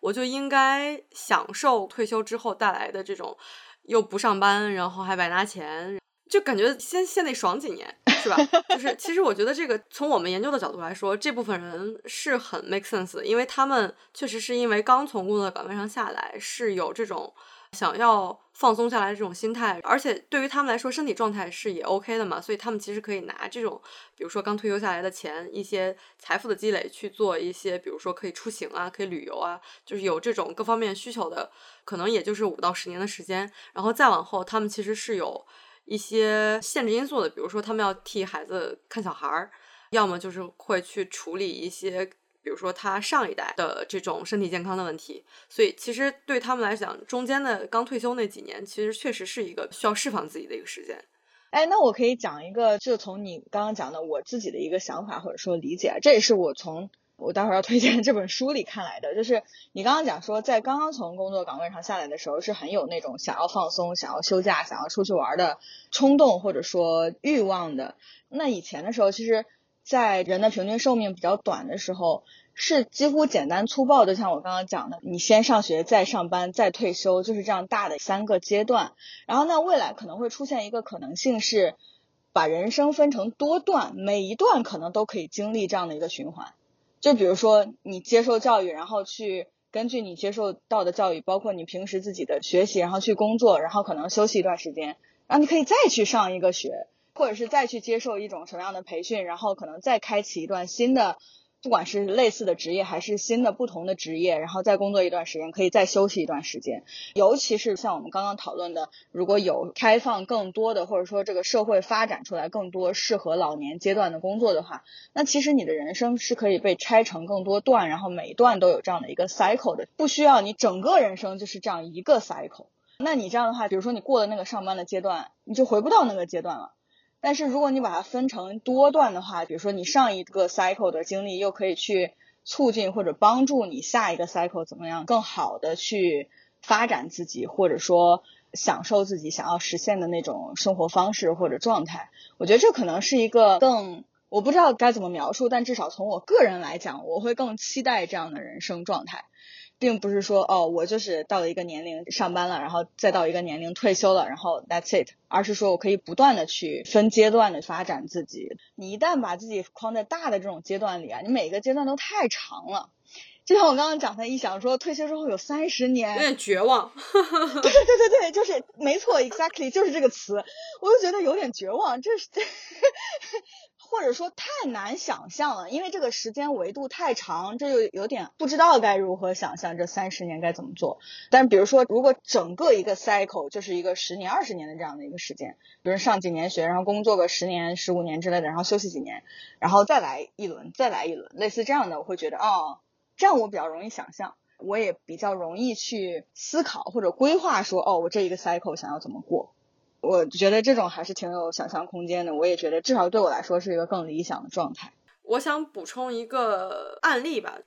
我就应该享受退休之后带来的这种又不上班，然后还白拿钱。就感觉先先得爽几年，是吧？就是其实我觉得这个从我们研究的角度来说，这部分人是很 make sense 的，因为他们确实是因为刚从工作岗位上下来，是有这种想要放松下来的这种心态，而且对于他们来说，身体状态是也 OK 的嘛，所以他们其实可以拿这种，比如说刚退休下来的钱，一些财富的积累去做一些，比如说可以出行啊，可以旅游啊，就是有这种各方面需求的，可能也就是五到十年的时间，然后再往后，他们其实是有。一些限制因素的，比如说他们要替孩子看小孩儿，要么就是会去处理一些，比如说他上一代的这种身体健康的问题。所以其实对他们来讲，中间的刚退休那几年，其实确实是一个需要释放自己的一个时间。哎，那我可以讲一个，就从你刚刚讲的我自己的一个想法或者说理解，这也是我从我待会儿要推荐这本书里看来的，就是你刚刚讲说，在刚刚从工作岗位上下来的时候，是很有那种想要放松、想要休假、想要出去玩的冲动或者说欲望的。那以前的时候，其实，在人的平均寿命比较短的时候。是几乎简单粗暴的，像我刚刚讲的，你先上学，再上班，再退休，就是这样大的三个阶段。然后那，未来可能会出现一个可能性是，把人生分成多段，每一段可能都可以经历这样的一个循环。就比如说你接受教育，然后去根据你接受到的教育，包括你平时自己的学习，然后去工作，然后可能休息一段时间，然后你可以再去上一个学，或者是再去接受一种什么样的培训，然后可能再开启一段新的。不管是类似的职业还是新的不同的职业，然后再工作一段时间，可以再休息一段时间。尤其是像我们刚刚讨论的，如果有开放更多的，或者说这个社会发展出来更多适合老年阶段的工作的话，那其实你的人生是可以被拆成更多段，然后每一段都有这样的一个 cycle 的，不需要你整个人生就是这样一个 cycle。那你这样的话，比如说你过了那个上班的阶段，你就回不到那个阶段了。但是如果你把它分成多段的话，比如说你上一个 cycle 的经历又可以去促进或者帮助你下一个 cycle 怎么样更好的去发展自己，或者说享受自己想要实现的那种生活方式或者状态，我觉得这可能是一个更我不知道该怎么描述，但至少从我个人来讲，我会更期待这样的人生状态。并不是说哦，我就是到了一个年龄上班了，然后再到一个年龄退休了，然后 that's it，而是说我可以不断的去分阶段的发展自己。你一旦把自己框在大的这种阶段里啊，你每个阶段都太长了。就像我刚刚讲的，一想说退休之后有三十年，有点绝望。对对对对对，就是没错，exactly 就是这个词，我就觉得有点绝望。这是。或者说太难想象了，因为这个时间维度太长，这就有点不知道该如何想象这三十年该怎么做。但比如说，如果整个一个 cycle 就是一个十年、二十年的这样的一个时间，比如上几年学，然后工作个十年、十五年之类的，然后休息几年，然后再来一轮，再来一轮，类似这样的，我会觉得哦，这样我比较容易想象，我也比较容易去思考或者规划说，哦，我这一个 cycle 想要怎么过。我觉得这种还是挺有想象空间的，我也觉得至少对我来说是一个更理想的状态。我想补充一个案例吧，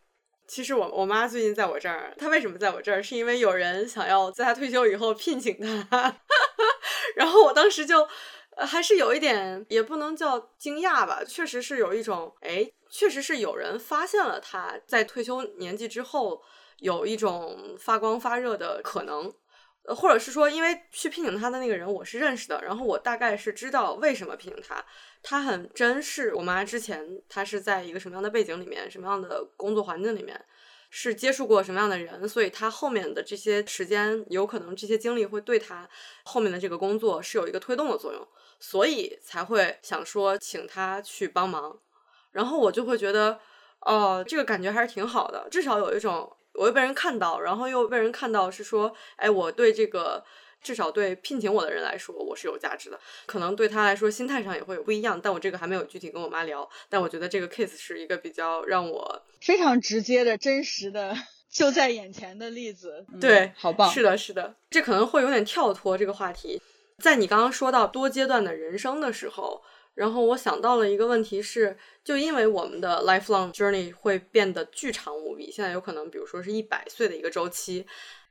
其实我我妈最近在我这儿，她为什么在我这儿？是因为有人想要在她退休以后聘请她，然后我当时就还是有一点，也不能叫惊讶吧，确实是有一种，哎，确实是有人发现了她在退休年纪之后有一种发光发热的可能。或者是说，因为去聘请他的那个人我是认识的，然后我大概是知道为什么聘请他，他很珍视我妈之前他是在一个什么样的背景里面，什么样的工作环境里面，是接触过什么样的人，所以他后面的这些时间，有可能这些经历会对他后面的这个工作是有一个推动的作用，所以才会想说请他去帮忙，然后我就会觉得，哦，这个感觉还是挺好的，至少有一种。我又被人看到，然后又被人看到，是说，哎，我对这个至少对聘请我的人来说，我是有价值的。可能对他来说，心态上也会有不一样。但我这个还没有具体跟我妈聊。但我觉得这个 case 是一个比较让我非常直接的真实的就在眼前的例子。对，好棒。是的，是的。这可能会有点跳脱这个话题。在你刚刚说到多阶段的人生的时候。然后我想到了一个问题是，就因为我们的 lifelong journey 会变得巨长无比，现在有可能，比如说是一百岁的一个周期，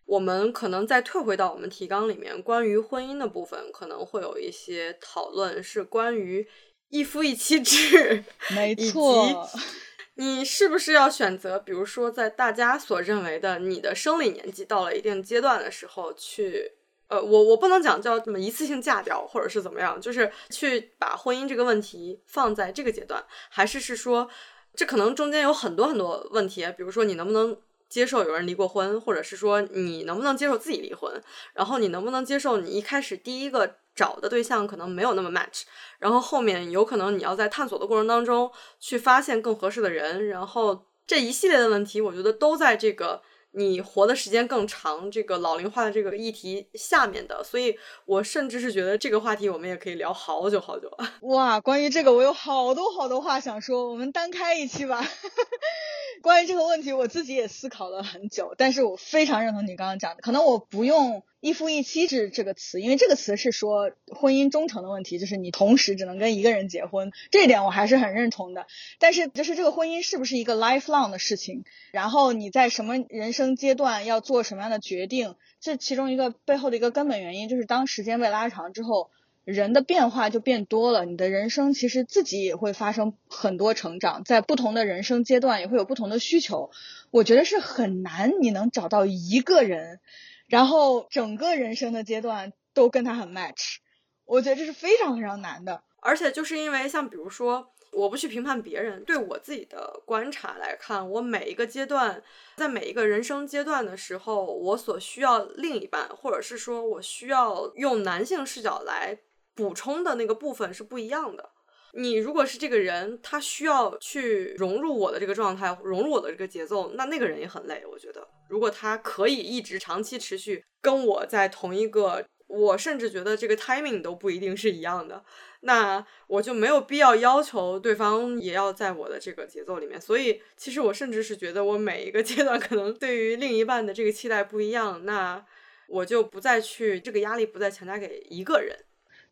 我们可能再退回到我们提纲里面，关于婚姻的部分，可能会有一些讨论，是关于一夫一妻制，没错，你是不是要选择，比如说在大家所认为的你的生理年纪到了一定阶段的时候去。呃，我我不能讲叫这么一次性嫁掉，或者是怎么样，就是去把婚姻这个问题放在这个阶段，还是是说，这可能中间有很多很多问题，比如说你能不能接受有人离过婚，或者是说你能不能接受自己离婚，然后你能不能接受你一开始第一个找的对象可能没有那么 match，然后后面有可能你要在探索的过程当中去发现更合适的人，然后这一系列的问题，我觉得都在这个。你活的时间更长，这个老龄化的这个议题下面的，所以我甚至是觉得这个话题我们也可以聊好久好久。哇，关于这个我有好多好多话想说，我们单开一期吧。关于这个问题，我自己也思考了很久，但是我非常认同你刚刚讲的，可能我不用一夫一妻制这个词，因为这个词是说婚姻忠诚的问题，就是你同时只能跟一个人结婚，这一点我还是很认同的。但是就是这个婚姻是不是一个 lifelong 的事情，然后你在什么人生阶段要做什么样的决定，这其中一个背后的一个根本原因，就是当时间被拉长之后。人的变化就变多了，你的人生其实自己也会发生很多成长，在不同的人生阶段也会有不同的需求。我觉得是很难你能找到一个人，然后整个人生的阶段都跟他很 match。我觉得这是非常非常难的。而且就是因为像比如说，我不去评判别人，对我自己的观察来看，我每一个阶段，在每一个人生阶段的时候，我所需要另一半，或者是说我需要用男性视角来。补充的那个部分是不一样的。你如果是这个人，他需要去融入我的这个状态，融入我的这个节奏，那那个人也很累。我觉得，如果他可以一直长期持续跟我在同一个，我甚至觉得这个 timing 都不一定是一样的，那我就没有必要要求对方也要在我的这个节奏里面。所以，其实我甚至是觉得，我每一个阶段可能对于另一半的这个期待不一样，那我就不再去这个压力不再强加给一个人。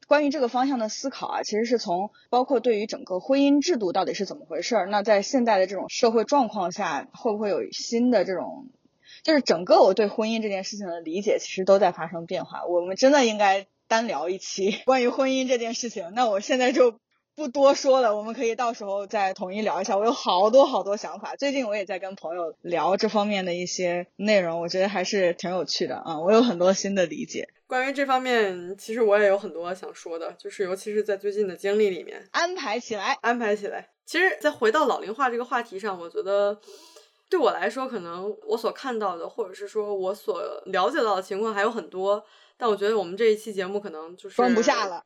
关于这个方向的思考啊，其实是从包括对于整个婚姻制度到底是怎么回事儿。那在现在的这种社会状况下，会不会有新的这种，就是整个我对婚姻这件事情的理解，其实都在发生变化。我们真的应该单聊一期 关于婚姻这件事情。那我现在就。不多说了，我们可以到时候再统一聊一下。我有好多好多想法，最近我也在跟朋友聊这方面的一些内容，我觉得还是挺有趣的啊。我有很多新的理解。关于这方面，其实我也有很多想说的，就是尤其是在最近的经历里面，安排起来，安排起来。其实，在回到老龄化这个话题上，我觉得对我来说，可能我所看到的，或者是说我所了解到的情况还有很多。但我觉得我们这一期节目可能就是装不下了。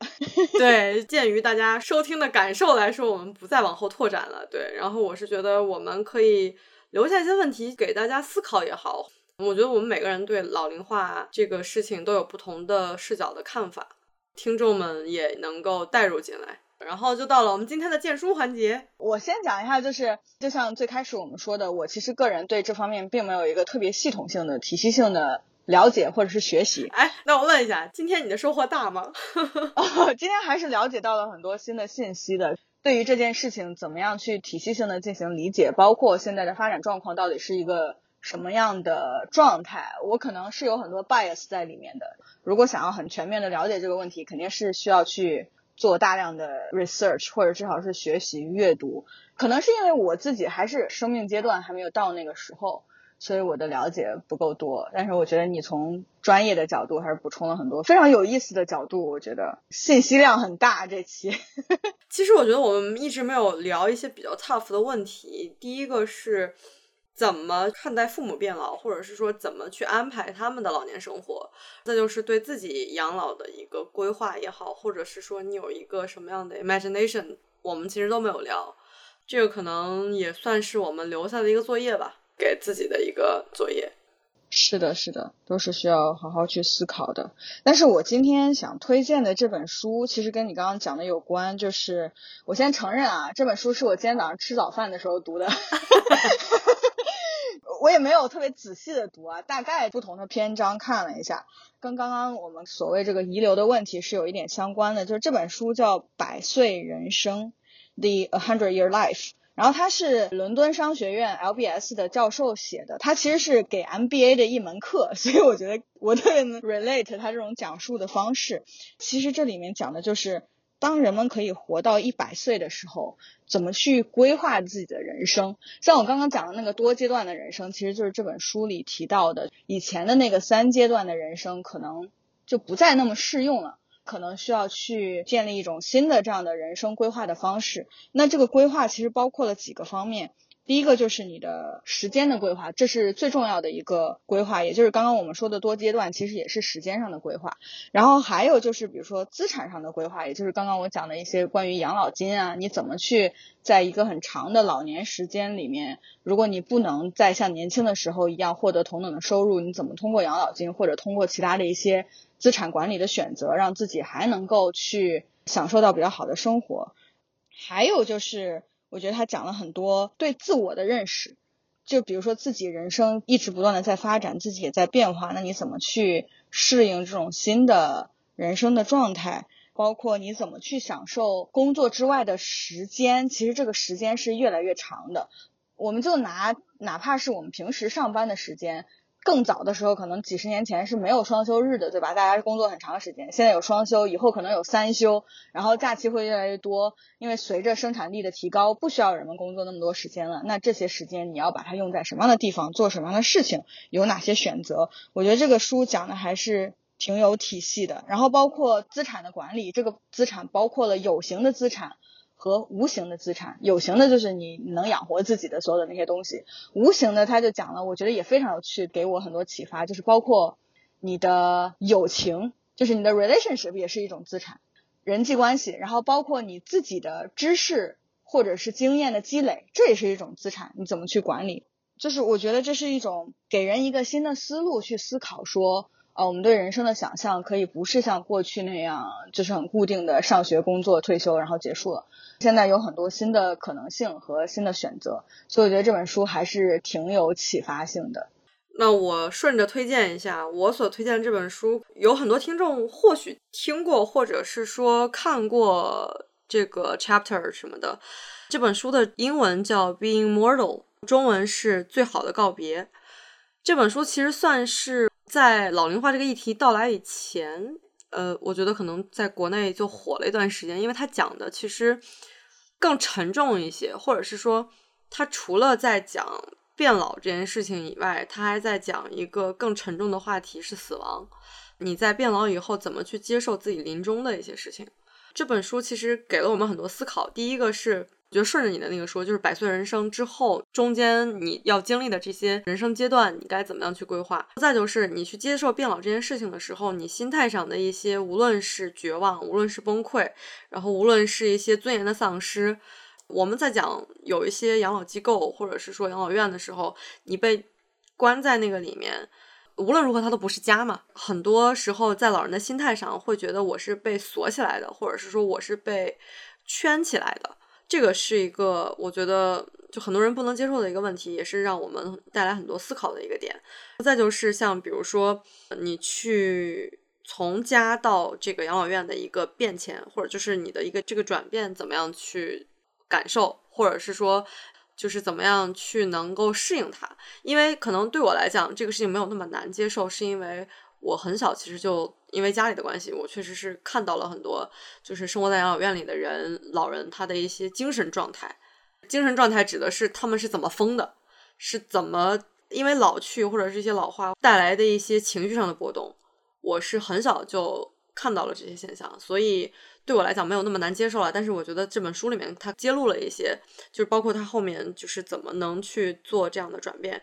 对，鉴于大家收听的感受来说，我们不再往后拓展了。对，然后我是觉得我们可以留下一些问题给大家思考也好。我觉得我们每个人对老龄化这个事情都有不同的视角的看法，听众们也能够带入进来。然后就到了我们今天的荐书环节。我先讲一下，就是就像最开始我们说的，我其实个人对这方面并没有一个特别系统性的、体系性的。了解或者是学习，哎，那我问一下，今天你的收获大吗？哦今天还是了解到了很多新的信息的。对于这件事情，怎么样去体系性的进行理解，包括现在的发展状况到底是一个什么样的状态，我可能是有很多 bias 在里面的。如果想要很全面的了解这个问题，肯定是需要去做大量的 research，或者至少是学习阅读。可能是因为我自己还是生命阶段还没有到那个时候。所以我的了解不够多，但是我觉得你从专业的角度还是补充了很多非常有意思的角度，我觉得信息量很大。这期 其实我觉得我们一直没有聊一些比较 tough 的问题。第一个是怎么看待父母变老，或者是说怎么去安排他们的老年生活。再就是对自己养老的一个规划也好，或者是说你有一个什么样的 imagination，我们其实都没有聊。这个可能也算是我们留下的一个作业吧。给自己的一个作业，是的，是的，都是需要好好去思考的。但是我今天想推荐的这本书，其实跟你刚刚讲的有关。就是我先承认啊，这本书是我今天早上吃早饭的时候读的，我也没有特别仔细的读啊，大概不同的篇章看了一下，跟刚刚我们所谓这个遗留的问题是有一点相关的。就是这本书叫《百岁人生》，The A Hundred Year Life。然后他是伦敦商学院 LBS 的教授写的，他其实是给 MBA 的一门课，所以我觉得我特别能 relate 他这种讲述的方式。其实这里面讲的就是，当人们可以活到一百岁的时候，怎么去规划自己的人生。像我刚刚讲的那个多阶段的人生，其实就是这本书里提到的，以前的那个三阶段的人生可能就不再那么适用了。可能需要去建立一种新的这样的人生规划的方式。那这个规划其实包括了几个方面。第一个就是你的时间的规划，这是最重要的一个规划，也就是刚刚我们说的多阶段，其实也是时间上的规划。然后还有就是比如说资产上的规划，也就是刚刚我讲的一些关于养老金啊，你怎么去在一个很长的老年时间里面，如果你不能再像年轻的时候一样获得同等的收入，你怎么通过养老金或者通过其他的一些资产管理的选择，让自己还能够去享受到比较好的生活？还有就是。我觉得他讲了很多对自我的认识，就比如说自己人生一直不断的在发展，自己也在变化，那你怎么去适应这种新的人生的状态？包括你怎么去享受工作之外的时间？其实这个时间是越来越长的。我们就拿哪怕是我们平时上班的时间。更早的时候，可能几十年前是没有双休日的，对吧？大家工作很长时间。现在有双休，以后可能有三休，然后假期会越来越多。因为随着生产力的提高，不需要人们工作那么多时间了。那这些时间你要把它用在什么样的地方，做什么样的事情，有哪些选择？我觉得这个书讲的还是挺有体系的。然后包括资产的管理，这个资产包括了有形的资产。和无形的资产，有形的就是你能养活自己的所有的那些东西，无形的他就讲了，我觉得也非常有趣，给我很多启发，就是包括你的友情，就是你的 relationship 也是一种资产，人际关系，然后包括你自己的知识或者是经验的积累，这也是一种资产，你怎么去管理？就是我觉得这是一种给人一个新的思路去思考说。呃，我们对人生的想象可以不是像过去那样，就是很固定的上学、工作、退休，然后结束了。现在有很多新的可能性和新的选择，所以我觉得这本书还是挺有启发性的。那我顺着推荐一下，我所推荐的这本书，有很多听众或许听过，或者是说看过这个 chapter 什么的。这本书的英文叫《Being Mortal》，中文是最好的告别。这本书其实算是。在老龄化这个议题到来以前，呃，我觉得可能在国内就火了一段时间，因为它讲的其实更沉重一些，或者是说，它除了在讲变老这件事情以外，它还在讲一个更沉重的话题是死亡。你在变老以后怎么去接受自己临终的一些事情？这本书其实给了我们很多思考。第一个是。我觉得顺着你的那个说，就是百岁人生之后，中间你要经历的这些人生阶段，你该怎么样去规划？再就是你去接受变老这件事情的时候，你心态上的一些，无论是绝望，无论是崩溃，然后无论是一些尊严的丧失，我们在讲有一些养老机构或者是说养老院的时候，你被关在那个里面，无论如何它都不是家嘛。很多时候在老人的心态上会觉得我是被锁起来的，或者是说我是被圈起来的。这个是一个我觉得就很多人不能接受的一个问题，也是让我们带来很多思考的一个点。再就是像比如说你去从家到这个养老院的一个变迁，或者就是你的一个这个转变，怎么样去感受，或者是说就是怎么样去能够适应它？因为可能对我来讲，这个事情没有那么难接受，是因为我很小其实就。因为家里的关系，我确实是看到了很多，就是生活在养老院里的人，老人他的一些精神状态。精神状态指的是他们是怎么疯的，是怎么因为老去或者是一些老化带来的一些情绪上的波动。我是很小就看到了这些现象，所以对我来讲没有那么难接受了。但是我觉得这本书里面它揭露了一些，就是包括他后面就是怎么能去做这样的转变。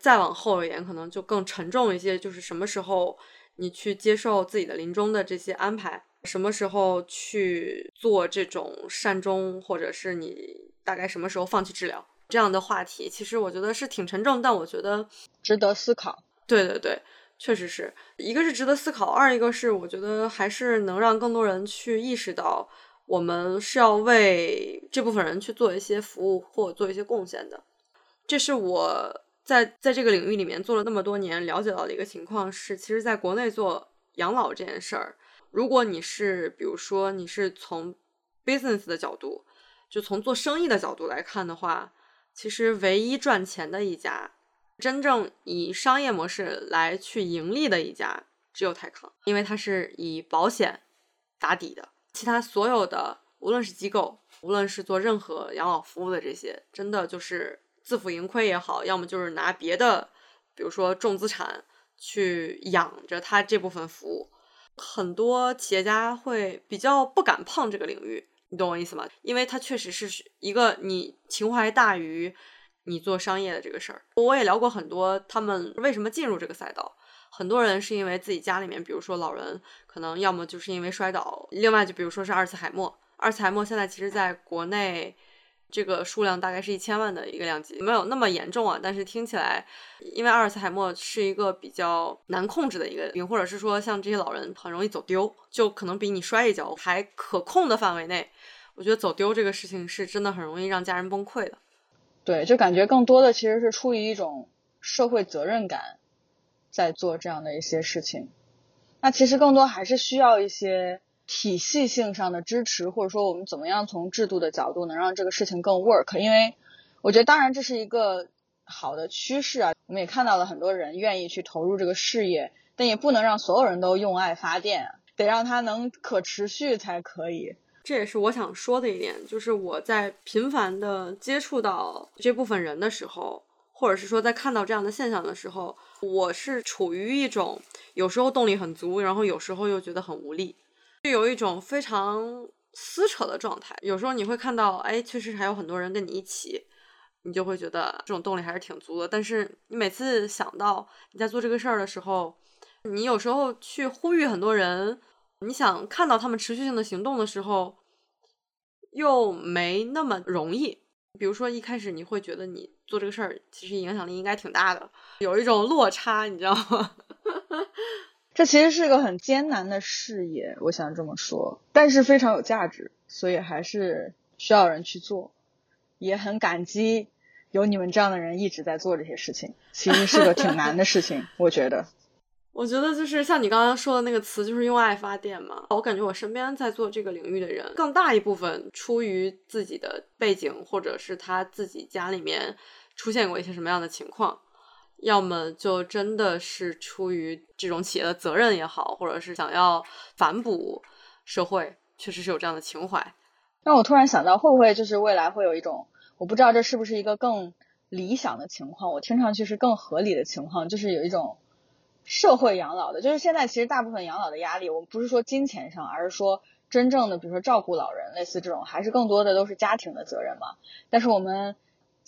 再往后一点，可能就更沉重一些，就是什么时候。你去接受自己的临终的这些安排，什么时候去做这种善终，或者是你大概什么时候放弃治疗这样的话题，其实我觉得是挺沉重，但我觉得值得思考。对对对，确实是一个是值得思考，二一个是我觉得还是能让更多人去意识到，我们是要为这部分人去做一些服务或做一些贡献的。这是我。在在这个领域里面做了那么多年，了解到的一个情况是，其实在国内做养老这件事儿，如果你是比如说你是从 business 的角度，就从做生意的角度来看的话，其实唯一赚钱的一家，真正以商业模式来去盈利的一家，只有泰康，因为它是以保险打底的，其他所有的无论是机构，无论是做任何养老服务的这些，真的就是。自负盈亏也好，要么就是拿别的，比如说重资产去养着他这部分服务。很多企业家会比较不敢碰这个领域，你懂我意思吗？因为它确实是一个你情怀大于你做商业的这个事儿。我也聊过很多，他们为什么进入这个赛道，很多人是因为自己家里面，比如说老人，可能要么就是因为摔倒，另外就比如说是阿尔茨海默。阿尔茨海默现在其实在国内。这个数量大概是一千万的一个量级，没有那么严重啊。但是听起来，因为阿尔茨海默是一个比较难控制的一个病，或者是说像这些老人很容易走丢，就可能比你摔一跤还可控的范围内。我觉得走丢这个事情是真的很容易让家人崩溃的。对，就感觉更多的其实是出于一种社会责任感，在做这样的一些事情。那其实更多还是需要一些体系性上的支持，或者说我们怎么样从制度的角度能让这个事情更 work。因为我觉得，当然这是一个好的趋势啊，我们也看到了很多人愿意去投入这个事业，但也不能让所有人都用爱发电，得让它能可持续才可以。这也是我想说的一点，就是我在频繁的接触到这部分人的时候，或者是说在看到这样的现象的时候，我是处于一种有时候动力很足，然后有时候又觉得很无力，就有一种非常撕扯的状态。有时候你会看到，哎，确实还有很多人跟你一起，你就会觉得这种动力还是挺足的。但是你每次想到你在做这个事儿的时候，你有时候去呼吁很多人。你想看到他们持续性的行动的时候，又没那么容易。比如说一开始你会觉得你做这个事儿其实影响力应该挺大的，有一种落差，你知道吗？这其实是个很艰难的事业，我想这么说，但是非常有价值，所以还是需要人去做。也很感激有你们这样的人一直在做这些事情，其实是个挺难的事情，我觉得。我觉得就是像你刚刚说的那个词，就是用爱发电嘛。我感觉我身边在做这个领域的人，更大一部分出于自己的背景，或者是他自己家里面出现过一些什么样的情况，要么就真的是出于这种企业的责任也好，或者是想要反哺社会，确实是有这样的情怀。让我突然想到，会不会就是未来会有一种，我不知道这是不是一个更理想的情况，我听上去是更合理的情况，就是有一种。社会养老的，就是现在其实大部分养老的压力，我们不是说金钱上，而是说真正的，比如说照顾老人，类似这种，还是更多的都是家庭的责任嘛。但是我们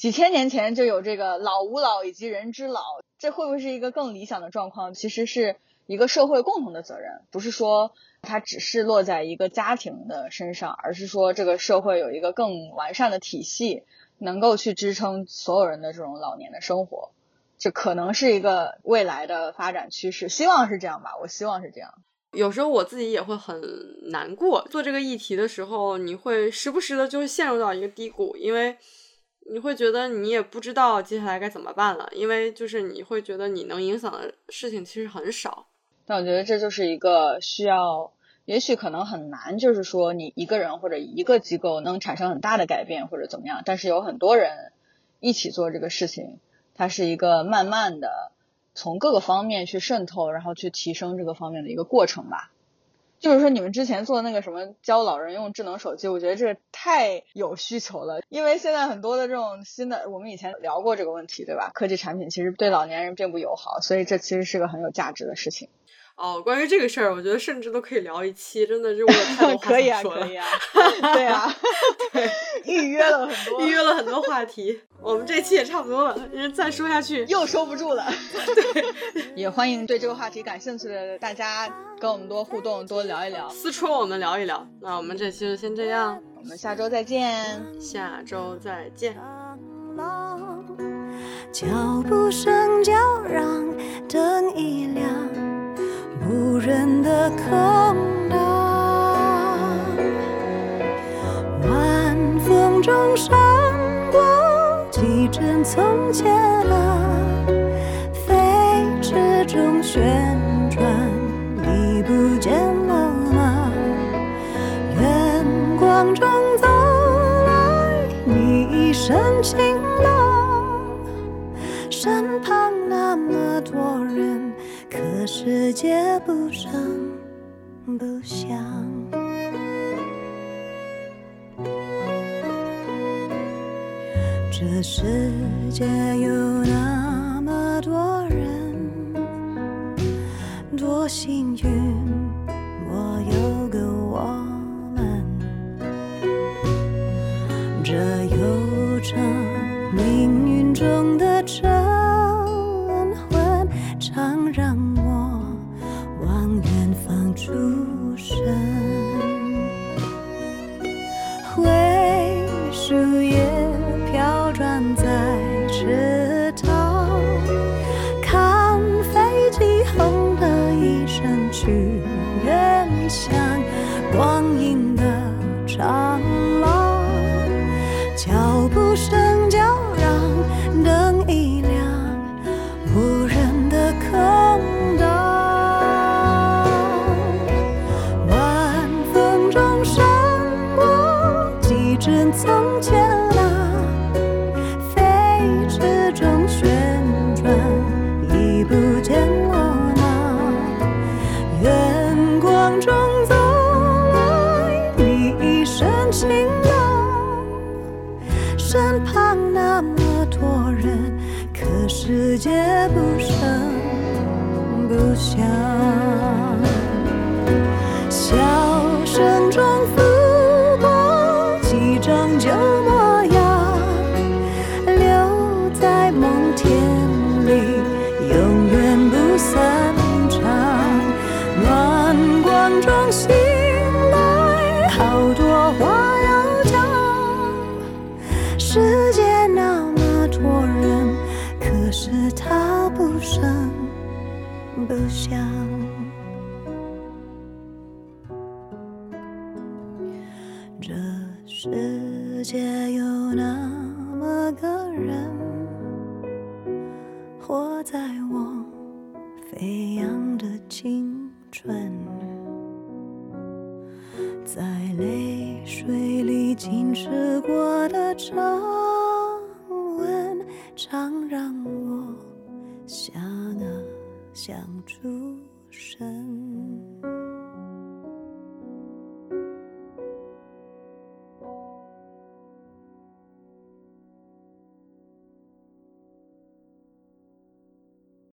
几千年前就有这个老吾老以及人之老，这会不会是一个更理想的状况？其实是一个社会共同的责任，不是说它只是落在一个家庭的身上，而是说这个社会有一个更完善的体系，能够去支撑所有人的这种老年的生活。这可能是一个未来的发展趋势，希望是这样吧。我希望是这样。有时候我自己也会很难过，做这个议题的时候，你会时不时的就会陷入到一个低谷，因为你会觉得你也不知道接下来该怎么办了，因为就是你会觉得你能影响的事情其实很少。但我觉得这就是一个需要，也许可能很难，就是说你一个人或者一个机构能产生很大的改变或者怎么样，但是有很多人一起做这个事情。它是一个慢慢的从各个方面去渗透，然后去提升这个方面的一个过程吧。就是说，你们之前做那个什么教老人用智能手机，我觉得这太有需求了。因为现在很多的这种新的，我们以前聊过这个问题，对吧？科技产品其实对老年人并不友好，所以这其实是个很有价值的事情。哦，关于这个事儿，我觉得甚至都可以聊一期，真的是我太多 可以啊，可以啊，对啊，对，预约了很多，预约了很多话题，我们这期也差不多了，再说下去又收不住了。对，也欢迎对这个话题感兴趣的大家跟我们多互动，多聊一聊，私戳我们聊一聊。那我们这期就先这样，我们下周再见，下周再见。脚步声叫嚷，灯一亮。无人的空荡，晚风中闪过几帧从前啊，飞驰中旋转，你不见了吗？远光中走来你一身晴朗，身旁那么多人。可世界不声不响，这世界有那么多人，多幸运，我有个我们，这悠长命运中的